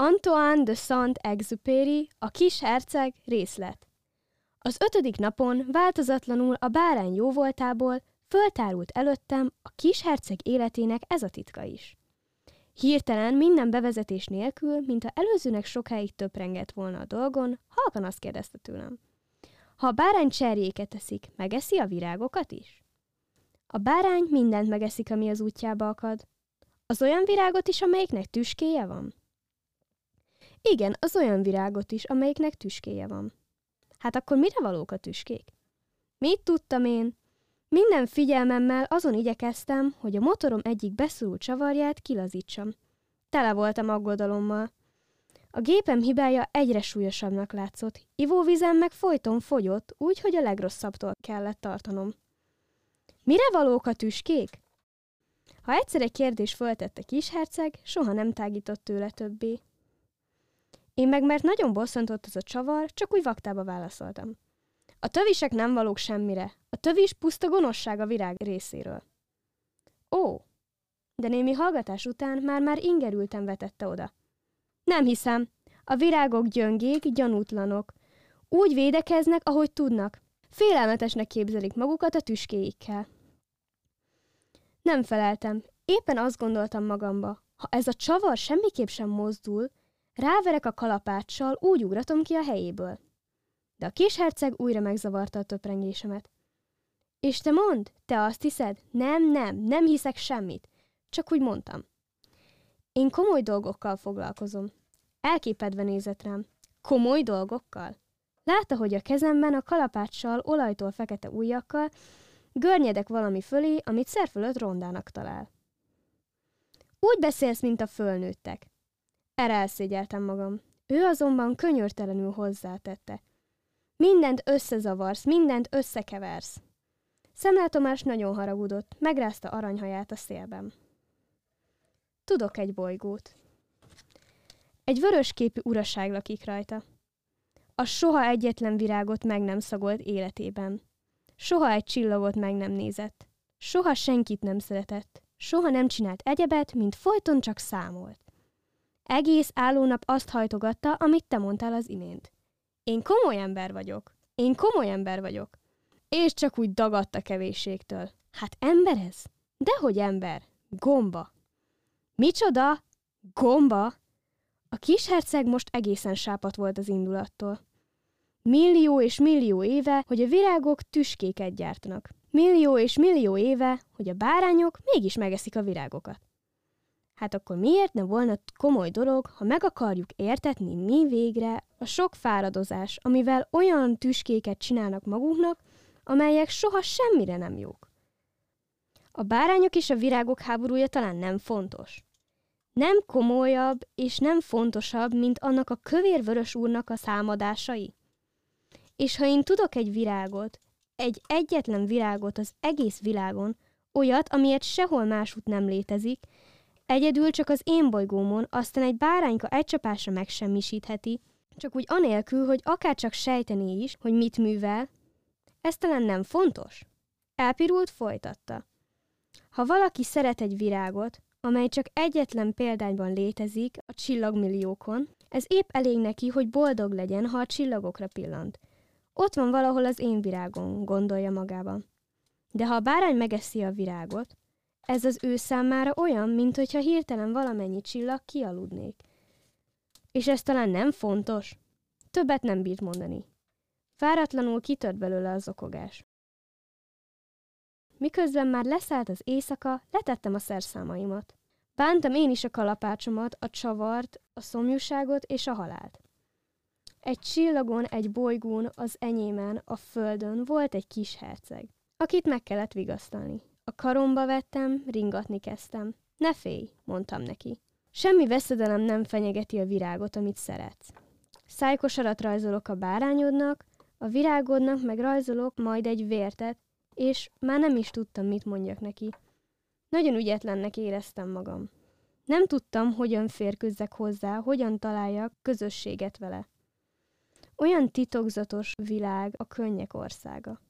Antoine de Saint-Exupéry, a kis herceg részlet. Az ötödik napon változatlanul a bárány jóvoltából föltárult előttem a kis herceg életének ez a titka is. Hirtelen, minden bevezetés nélkül, mintha előzőnek sokáig töprengett volna a dolgon, halkan azt kérdezte tőlem. Ha a bárány cserjéket eszik, megeszi a virágokat is? A bárány mindent megeszik, ami az útjába akad. Az olyan virágot is, amelyiknek tüskéje van? Igen, az olyan virágot is, amelyiknek tüskéje van. Hát akkor mire valók a tüskék? Mit tudtam én? Minden figyelmemmel azon igyekeztem, hogy a motorom egyik beszorult csavarját kilazítsam. Tele voltam aggodalommal. A gépem hibája egyre súlyosabbnak látszott, ivóvizem meg folyton fogyott, úgy, hogy a legrosszabbtól kellett tartanom. Mire valók a tüskék? Ha egyszer egy kérdés föltette kisherceg, soha nem tágított tőle többé. Én meg, mert nagyon bosszantott az a csavar, csak úgy vaktába válaszoltam. A tövisek nem valók semmire. A tövis puszta gonoszság a virág részéről. Ó, de némi hallgatás után már-már ingerülten vetette oda. Nem hiszem. A virágok gyöngék, gyanútlanok. Úgy védekeznek, ahogy tudnak. Félelmetesnek képzelik magukat a tüskéikkel. Nem feleltem. Éppen azt gondoltam magamba, ha ez a csavar semmiképp sem mozdul, ráverek a kalapáccsal, úgy ugratom ki a helyéből. De a kis herceg újra megzavarta a töprengésemet. És te mond, te azt hiszed? Nem, nem, nem hiszek semmit. Csak úgy mondtam. Én komoly dolgokkal foglalkozom. Elképedve nézett rám. Komoly dolgokkal? Látta, hogy a kezemben a kalapáccsal, olajtól fekete ujjakkal görnyedek valami fölé, amit szerfölött rondának talál. Úgy beszélsz, mint a fölnőttek. Erre elszégyeltem magam. Ő azonban könyörtelenül hozzátette. Mindent összezavarsz, mindent összekeversz. Szemlátomás nagyon haragudott, megrázta aranyhaját a szélben. Tudok egy bolygót. Egy vörös uraság lakik rajta. A soha egyetlen virágot meg nem szagolt életében. Soha egy csillagot meg nem nézett. Soha senkit nem szeretett. Soha nem csinált egyebet, mint folyton csak számolt. Egész állónap azt hajtogatta, amit te mondtál az imént. Én komoly ember vagyok. Én komoly ember vagyok. És csak úgy dagadt a kevésségtől. Hát ember ez? Dehogy ember. Gomba. Micsoda? Gomba? A kis herceg most egészen sápat volt az indulattól. Millió és millió éve, hogy a virágok tüskéket gyártanak. Millió és millió éve, hogy a bárányok mégis megeszik a virágokat. Hát akkor miért ne volna komoly dolog, ha meg akarjuk értetni mi végre a sok fáradozás, amivel olyan tüskéket csinálnak magunknak, amelyek soha semmire nem jók. A bárányok és a virágok háborúja talán nem fontos. Nem komolyabb és nem fontosabb, mint annak a kövér-vörös úrnak a számadásai. És ha én tudok egy virágot, egy egyetlen virágot az egész világon, olyat, amilyet sehol másút nem létezik, Egyedül csak az én bolygómon aztán egy bárányka egy csapásra megsemmisítheti, csak úgy anélkül, hogy akár csak sejtené is, hogy mit művel. Ez talán nem fontos? Elpirult folytatta. Ha valaki szeret egy virágot, amely csak egyetlen példányban létezik a csillagmilliókon, ez épp elég neki, hogy boldog legyen, ha a csillagokra pillant. Ott van valahol az én virágom, gondolja magában. De ha a bárány megeszi a virágot, ez az ő számára olyan, mint hogyha hirtelen valamennyi csillag kialudnék. És ez talán nem fontos? Többet nem bírt mondani. Fáratlanul kitört belőle az okogás. Miközben már leszállt az éjszaka, letettem a szerszámaimat. Bántam én is a kalapácsomat, a csavart, a szomjúságot és a halált. Egy csillagon, egy bolygón, az enyémen, a földön volt egy kis herceg, akit meg kellett vigasztalni. A karomba vettem, ringatni kezdtem. Ne félj, mondtam neki. Semmi veszedelem nem fenyegeti a virágot, amit szeretsz. Szájkosarat rajzolok a bárányodnak, a virágodnak meg rajzolok majd egy vértet, és már nem is tudtam, mit mondjak neki. Nagyon ügyetlennek éreztem magam. Nem tudtam, hogyan férkőzzek hozzá, hogyan találjak közösséget vele. Olyan titokzatos világ a könnyek országa.